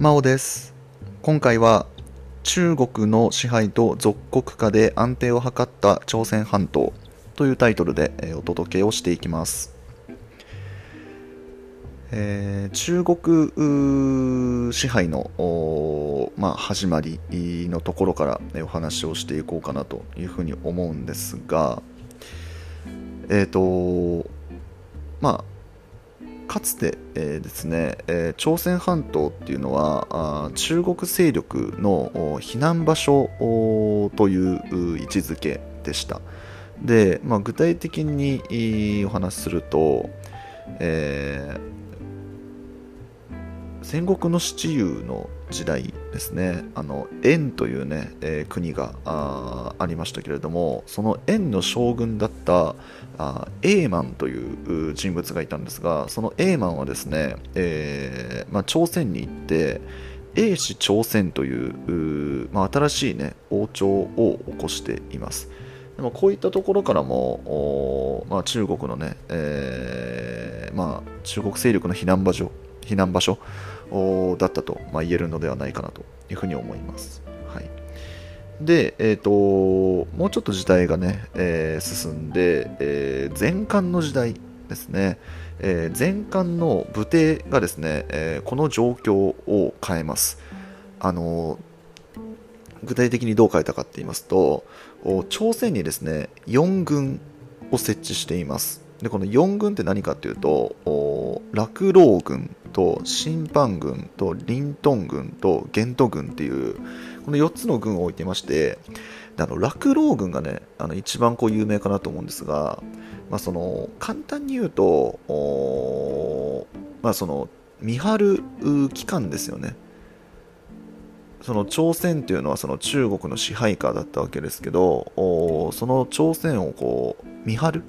マオです。今回は中国の支配と属国化で安定を図った朝鮮半島というタイトルでお届けをしていきます、えー中国支配の、まあ、始まりのところからお話をしていこうかなというふうに思うんですがえっ、とまあかつて、えーですね、えー朝鮮半島っていうのはあ中国勢力のお避難場所おというう位置づけでした。で、まあ、具体的にいーお話しすると、えー戦国の七雄の時代ですねあの燕というね、えー国がありましたけれどもその燕の将軍だったあエーマンという人物がいたんですがそのエーマンはですね、えーまあ、朝鮮に行って英氏朝鮮というまあ、新しい、ね、王朝を起こしています。でもこういったところからも、まあ、中国のね、えーまあ、中国勢力の避難場所避難場所だったと、まあ、言えるのではないかなというふうに思います。はい、で、えーと、もうちょっと時代がね、えー進んで、えー前漢の時代ですね、えー前漢の武帝がですね、えーこの状況を変えます。あの具体的にどう変えたかって言いますと、朝鮮にですね、4軍を設置しています。で、この4軍って何かっていうと、落老軍と審判軍と臨東軍と玄都軍っていう、この4つの軍を置いていまして、であの落老軍がね、あの一番こう有名かなと思うんですが、まあ、その簡単に言うと、まあ、その見張る機関ですよね。その朝鮮っていうのはその中国の支配下だったわけですけどその朝鮮をこう見張る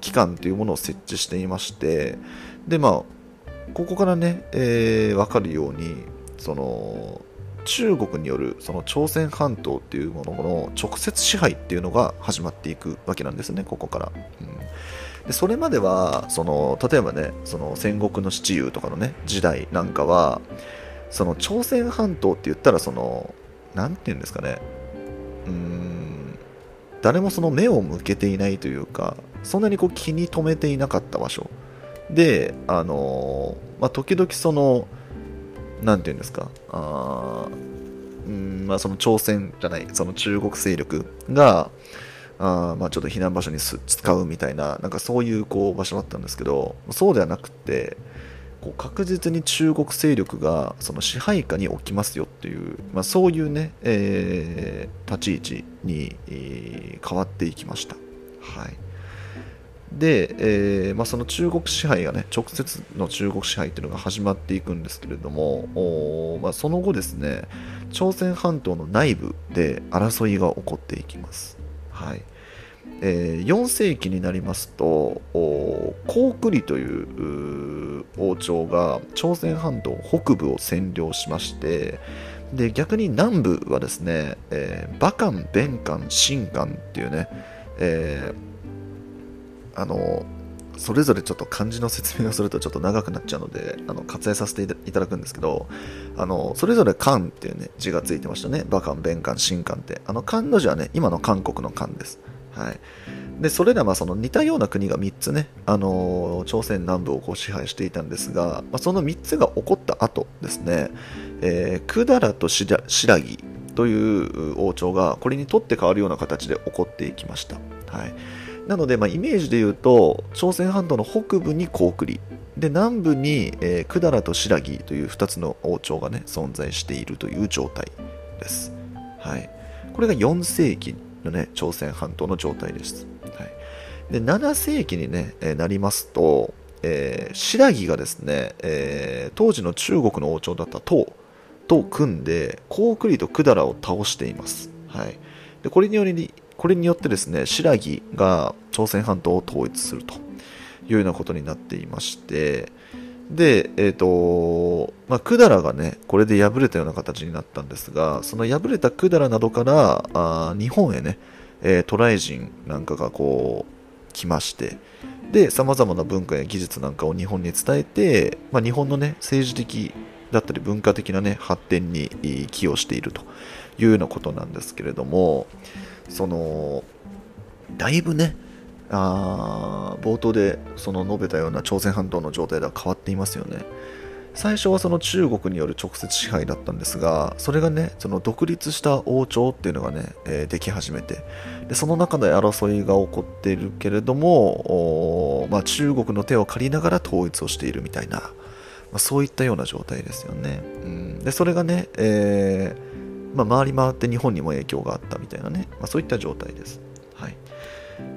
機関というものを設置していましてでまあここからね、えー、分かるようにその中国によるその朝鮮半島っていうものの直接支配っていうのが始まっていくわけなんですねここから。うん。でそれまではその例えばねその戦国の七雄とかのね時代なんかはその朝鮮半島って言ったらそのなんて言うんですかね。うーん。誰もその目を向けていないというかそんなにこう気に留めていなかった場所。であのまあ時々そのなんて言うんですかあうんまあその朝鮮じゃないその中国勢力があまあちょっと避難場所に使うみたいななんかそういうこう場所だったんですけどそうではなくてこう確実に中国勢力がその支配下に置きますよっていう、まあ、そういうね、えー立ち位置に、えー変わっていきました。はいで、えーまあ、その中国支配がね直接の中国支配っていうのが始まっていくんですけれども、まあ、その後ですね朝鮮半島の内部で争いが起こっていきます。はいえー4世紀になりますとお高句麗という王朝が朝鮮半島北部を占領しましてで逆に南部はですね、えー、馬漢、弁漢、新漢っていうね、えーあのそれぞれちょっと漢字の説明をするとちょっと長くなっちゃうのであの割愛させていただくんですけどあのそれぞれ漢っていうね字がついてましたね。馬漢、弁漢、新漢って。あの漢の字はね今の韓国の漢です。はいでそれらはその似たような国が3つね、あのー朝鮮南部をこう支配していたんですが、まあ、その3つが起こった後ですね、えー、百済と白白木という王朝がこれに取って変わるような形で起こっていきました。はい、なので、まあ、イメージで言うと朝鮮半島の北部に高句麗で南部に、えー、百済と白木という2つの王朝がね存在しているという状態です。はい、これが4世紀のね朝鮮半島の状態です。はい、で7世紀に、ね、えーなりますと、えー白木がですね、えー当時の中国の王朝だった唐と組んで高句麗と百済を倒しています。はい、でこれによりこれによってですね白木が朝鮮半島を統一するというようなことになっていましてで、えっ、と、まあ、百済がね、これで敗れたような形になったんですが、その敗れた百済などから、あ日本へね、えー渡来人なんかがこう、来まして、で、様々な文化や技術なんかを日本に伝えて、まあ、日本のね、政治的だったり文化的な、ね、発展に寄与しているというようなことなんですけれどもそのだいぶねあ冒頭でその述べたような朝鮮半島の状態では変わっていますよね。最初はその中国による直接支配だったんですがそれがねその独立した王朝っていうのがね、えー、でき始めてでその中で争いが起こっているけれども、まあ、中国の手を借りながら統一をしているみたいな、まあ、そういったような状態ですよね、うん、でそれがね、えー、まあ、回り回って日本にも影響があったみたいなね、まあそういった状態です。はい。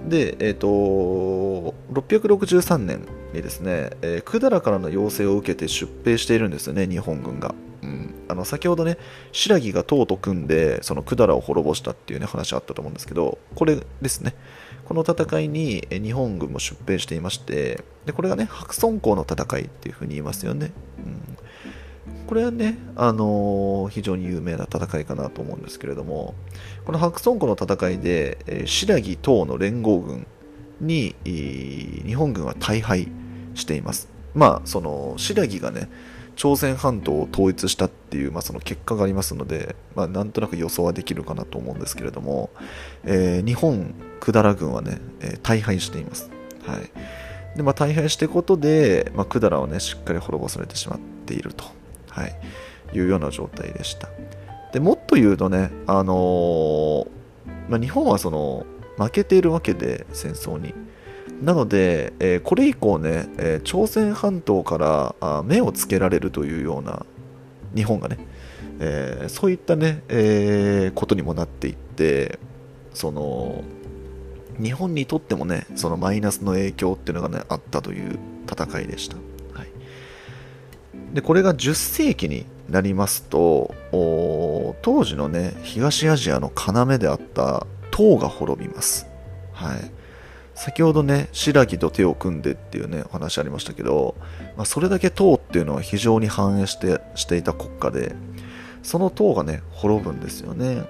で、えっ、ー、と、663年にですね、えー、百済からの要請を受けて出兵しているんですよね、日本軍が。うん、あの先ほどね、新羅が唐と組んで、その百済を滅ぼしたっていう、ね、話あったと思うんですけど、これですね、この戦いに日本軍も出兵していまして、でこれがね、白村江の戦いっていうふうに言いますよね。うんこれはね、あのー、非常に有名な戦いかなと思うんですけれども、この白村江の戦いで、えー、白木等の連合軍に、日本軍は大敗しています。まあ、その、白木がね、朝鮮半島を統一したっていう、まあ、その結果がありますので、まあ、なんとなく予想はできるかなと思うんですけれども、えー、日本百済軍はね、えー、大敗しています。はい。で、まあ、大敗してことで、まあ、百済はね、しっかり滅ぼされてしまっていると。はい、いうような状態でした。でもっと言うとね、あのー、まあ、日本はその負けているわけで、戦争に。なので、えー、これ以降ね、えー、朝鮮半島からあ目をつけられるというような日本がね、えー、そういったね、えことにもなっていって、その日本にとってもね、そのマイナスの影響っていうのがね、あったという戦いでした。でこれが10世紀になりますと当時のね東アジアの要であった唐が滅びます、はい、先ほどね新羅と手を組んでっていうねお話ありましたけど、まあ、それだけ唐っていうのは非常に繁栄してしていた国家でその唐がね滅ぶんですよね、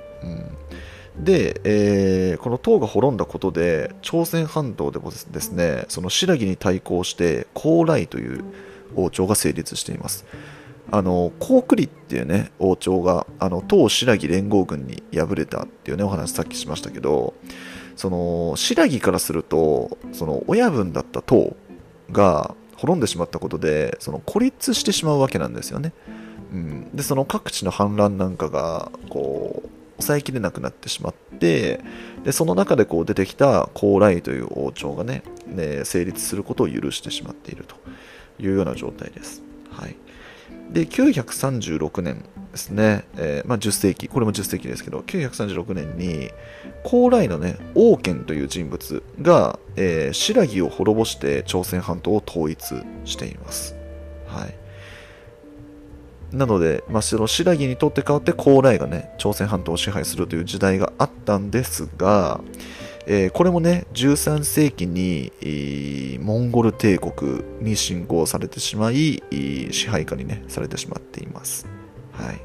うん、で、えー、この唐が滅んだことで朝鮮半島でもですねその新羅に対抗して高麗という王朝が成立しています。あの、高句麗っていうね、王朝が、あの、唐新羅連合軍に敗れたっていうね、お話さっきしましたけど、その、新羅からすると、その、親分だった唐が滅んでしまったことで、その、孤立してしまうわけなんですよね。うん。で、その各地の反乱なんかが、こう、抑えきれなくなってしまってでその中でこう出てきた高麗という王朝がねね成立することを許してしまっているというような状態です。はい、で936年ですね、えー、まあ、10世紀これも10世紀ですけど936年に高麗のね王権という人物が、えー、新羅を滅ぼして朝鮮半島を統一しています。はいなので、まあ、その新羅にとって代わって高麗がね朝鮮半島を支配するという時代があったんですが、えー、これもね13世紀に、モンゴル帝国に侵攻されてしまい支配下にねされてしまっています。はい、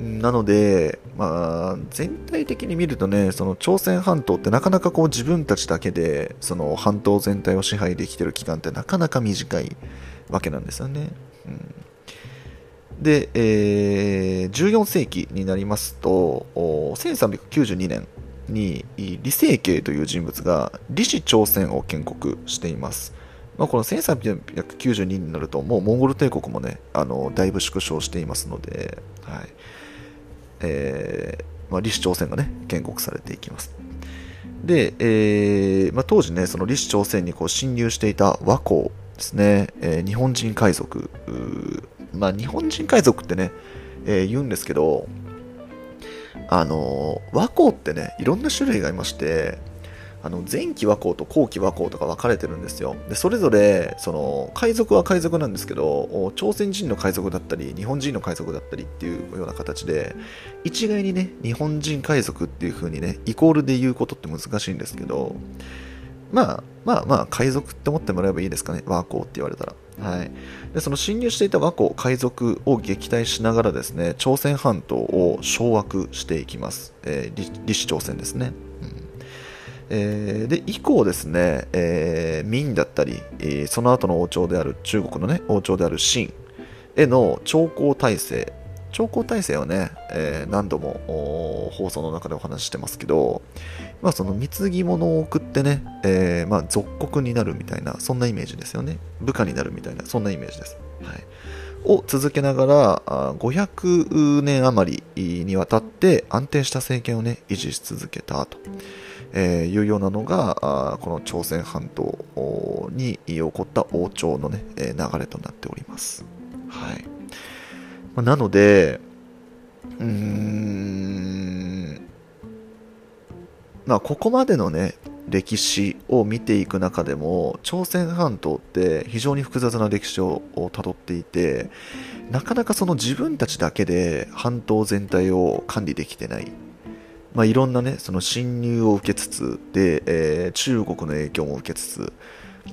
なので、まあ、全体的に見るとねその朝鮮半島ってなかなかこう自分たちだけでその半島全体を支配できてる期間ってなかなか短いわけなんですよね。うんで、えー、14世紀になりますと、1392年に李成慶という人物が李氏朝鮮を建国しています。まあ、この1392になると、もうモンゴル帝国もね、あのだいぶ縮小していますので、はいえーまあ、李氏朝鮮がね、建国されていきます。で、えーまあ、当時ね、その李氏朝鮮にこう侵入していた和光ですね、えー、日本人海賊まあ、日本人海賊ってね、えー、言うんですけど、あの和光ってね、いろんな種類がありまして、あの前期和光と後期和光とか分かれてるんですよ。でそれぞれその海賊は海賊なんですけど朝鮮人の海賊だったり日本人の海賊だったりっていうような形で一概にね日本人海賊っていう風にねイコールで言うことって難しいんですけどまあまあまあ海賊って思ってもらえばいいですかね。和光って言われたら。はい、でその侵入していた和光海賊を撃退しながらですね朝鮮半島を掌握していきます、えー、李氏朝鮮ですね、えー、で以降ですね、えー、明だったり、えー、その後の王朝である中国のね王朝である秦への朝貢体制。朝貢体制はね、えー、何度も放送の中でお話ししてますけど、まあ、その貢ぎ物を送ってね、えー、まあ、属国になるみたいなそんなイメージですよね部下になるみたいなそんなイメージです、はい、を続けながら500年余りにわたって安定した政権をね維持し続けたと。えー、いうようなのがこの朝鮮半島に起こった王朝の、ね、流れとなっております。はいまあ、なので、うーん、まあ、ここまでのね、歴史を見ていく中でも朝鮮半島って非常に複雑な歴史をたどっていてなかなかその自分たちだけで半島全体を管理できてない。まあ、いろんなね、その侵入を受けつつ、で、えー、中国の影響も受けつつ、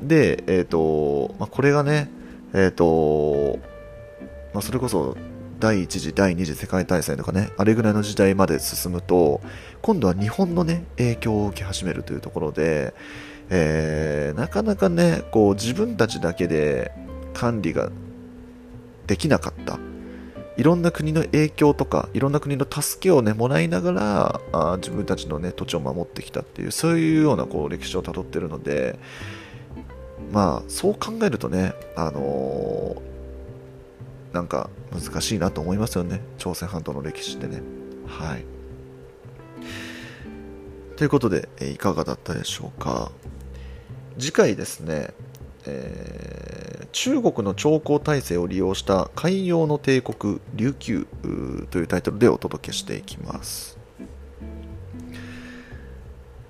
で、え、ー、と、まあ、これがね、え、ー、と、まあ、それこそ第1次、第2次世界大戦とかね、あれぐらいの時代まで進むと、今度は日本のね、影響を受け始めるというところで、えー、なかなかね、こう自分たちだけで管理ができなかった。いろんな国の影響とかいろんな国の助けをねもらいながらあ自分たちのね土地を守ってきたっていうそういうようなこう歴史をたどってるのでまあそう考えるとねあのー、なんか難しいなと思いますよね。朝鮮半島の歴史ってね。はい。ということで、えいかがだったでしょうか。次回ですねえー、中国の朝貢体制を利用した海洋の帝国琉球というタイトルでお届けしていきます、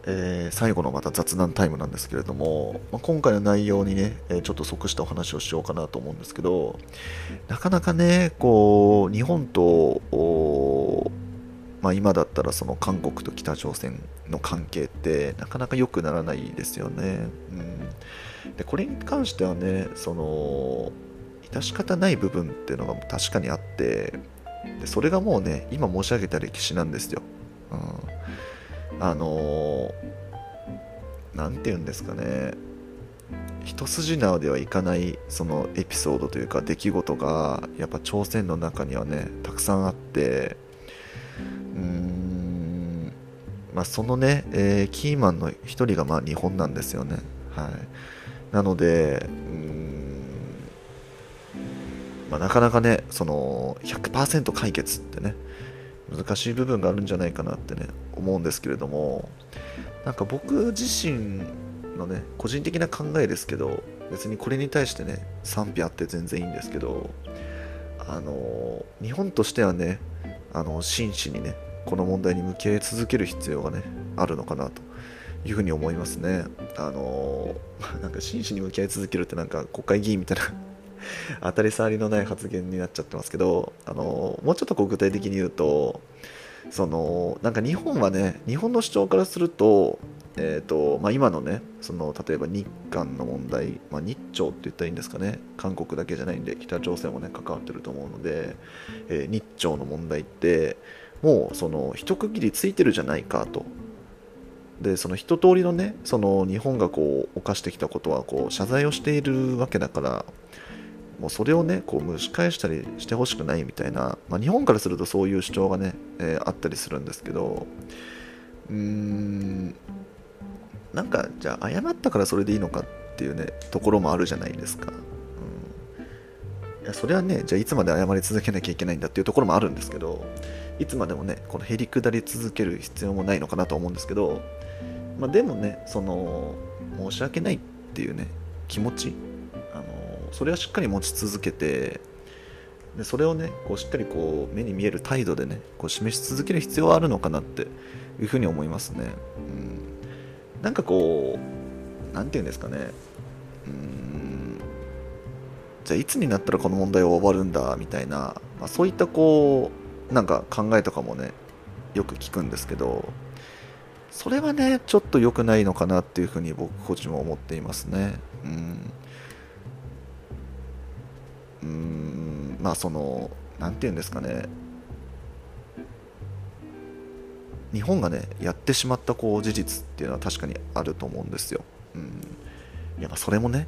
えー、最後のまた雑談タイムなんですけれども、まあ、今回の内容にねえちょっと即したお話をしようかなと思うんですけどなかなかねこう日本とまあ、今だったらその韓国と北朝鮮の関係ってなかなか良くならないですよね。うん。でこれに関してはねその致し方ない部分っていうのが確かにあってでそれがもうね今申し上げた歴史なんですよ、うん、あの何て言うんですかね。一筋縄ではいかないそのエピソードというか出来事がやっぱ朝鮮の中にはねたくさんあってうーんまあそのね、えー、キーマンの一人がまあ日本なんですよね。はい。なので、まあ、なかなかね、その100%解決ってね、難しい部分があるんじゃないかなってね、思うんですけれども、なんか僕自身のね、個人的な考えですけど、別にこれに対してね、賛否あって全然いいんですけど、あの、日本としてはね、あの、真摯にね、この問題に向き合い続ける必要がね、あるのかなというふうに思いますね。あのなんか真摯に向き合い続けるってなんか国会議員みたいな当たり障りのない発言になっちゃってますけど、あのもうちょっとこう具体的に言うと、そのなんか日本はね、日本の主張からすると、えーとまあ、今のね、その例えば日韓の問題、まあ、日朝って言ったらいいんですかね、韓国だけじゃないんで、北朝鮮もね、関わってると思うので、えー、日朝の問題って、もうその一区切りついてるじゃないかと。でその一通りのねその日本がこう犯してきたことはこう謝罪をしているわけだからもうそれをねこう蒸し返したりしてほしくないみたいな、まあ、日本からするとそういう主張がね、えー、あったりするんですけどうーんなんかじゃあ謝ったからそれでいいのかっていうねところもあるじゃないですか、うん、いやそれはねじゃあいつまで謝り続けなきゃいけないんだっていうところもあるんですけどいつまでもねこのへりくだり続ける必要もないのかなと思うんですけどまあ、でもねその申し訳ないっていうね気持ちそれはしっかり持ち続けてでそれをねこうしっかりこう目に見える態度でねこう示し続ける必要はあるのかなっていうふうに思いますね、うん、なんかこう何て言うんですかねうんじゃあいつになったらこの問題は終わるんだみたいな、まあ、そういったこうなんか考えとかもねよく聞くんですけどそれはね、ちょっと良くないのかなっていうふうに僕個人は思っていますね。うん。うん、まあその、なんて言うんですかね。日本がねやってしまったこう事実っていうのは確かにあると思うんですよ、うん、やっぱそれもね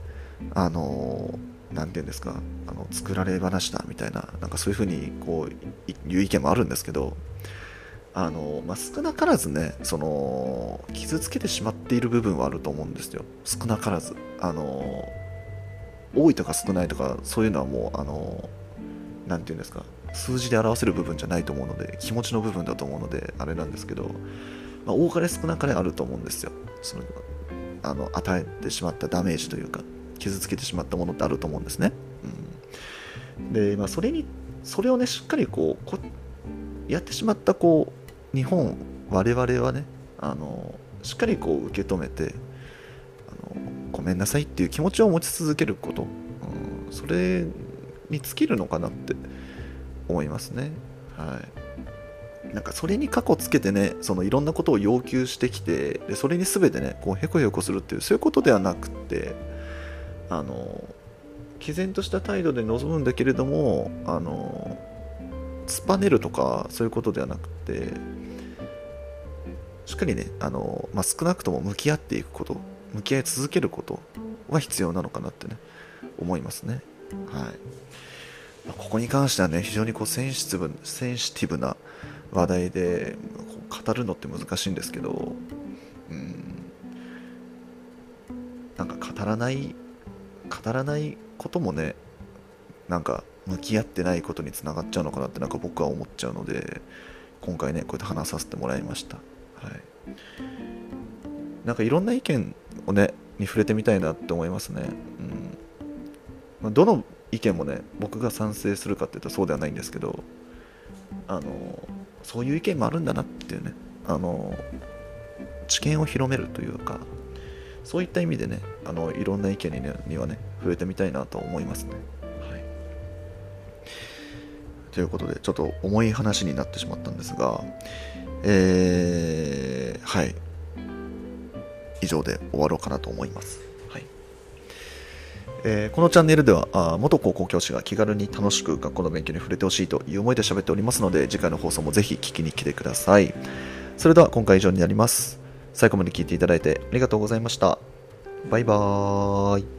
あの何て言うんですか。あの作られ話だみたいななんかそういうふうにこういう意見もあるんですけどあの、まあ、少なからずねその傷つけてしまっている部分はあると思うんですよ。少なからず。あの多いとか少ないとかそういうのはもうあの何て言うんですか数字で表せる部分じゃないと思うので気持ちの部分だと思うのであれなんですけど、まあ、多かれ少なかれあると思うんですよ。そのあの与えてしまったダメージというか傷つけてしまったものってあると思うんですね、うん、で、まあ、それにそれをねしっかりこうこやってしまったこう日本我々はねあのしっかりこう受け止めてめんなさいっていう気持ちを持ち続けること、うん、それに尽きるのかなって思いますね。はい。なんかそれに過去つけてね、そのいろんなことを要求してきて、でそれに全てね、こうへこへこするっていう、そういうことではなくって、あの、毅然とした態度で臨むんだけれども、あの、突っぱねるとか、そういうことではなくて、しっかりね、あの、まあ、少なくとも向き合っていくこと、向き合い続けることは必要なのかなってね、思いますね。はい。ここに関してはね非常にこうセンシティブセンシティブな話題で語るのって難しいんですけどうんなんか語らない語らないこともねなんか向き合ってないことにつながっちゃうのかなってなんか僕は思っちゃうので今回ねこうやって話させてもらいましたはいなんかいろんな意見をねに触れてみたいなって思いますね。うん。まどの意見もね僕が賛成するかっていうとそうではないんですけどあのそういう意見もあるんだなっていうねあの知見を広めるというかそういった意味でねあのいろんな意見に,、ね、にはね触れてみたいなと思いますね。はい、ということでちょっと重い話になってしまったんですがえー、はい。以上で終わろうかなと思います。はい。えー、このチャンネルではあ元高校教師が気軽に楽しく学校の勉強に触れてほしいという思いで喋っておりますので次回の放送もぜひ聞きに来てください。それでは今回以上になります。最後まで聞いていただいてありがとうございました。バイバーイ。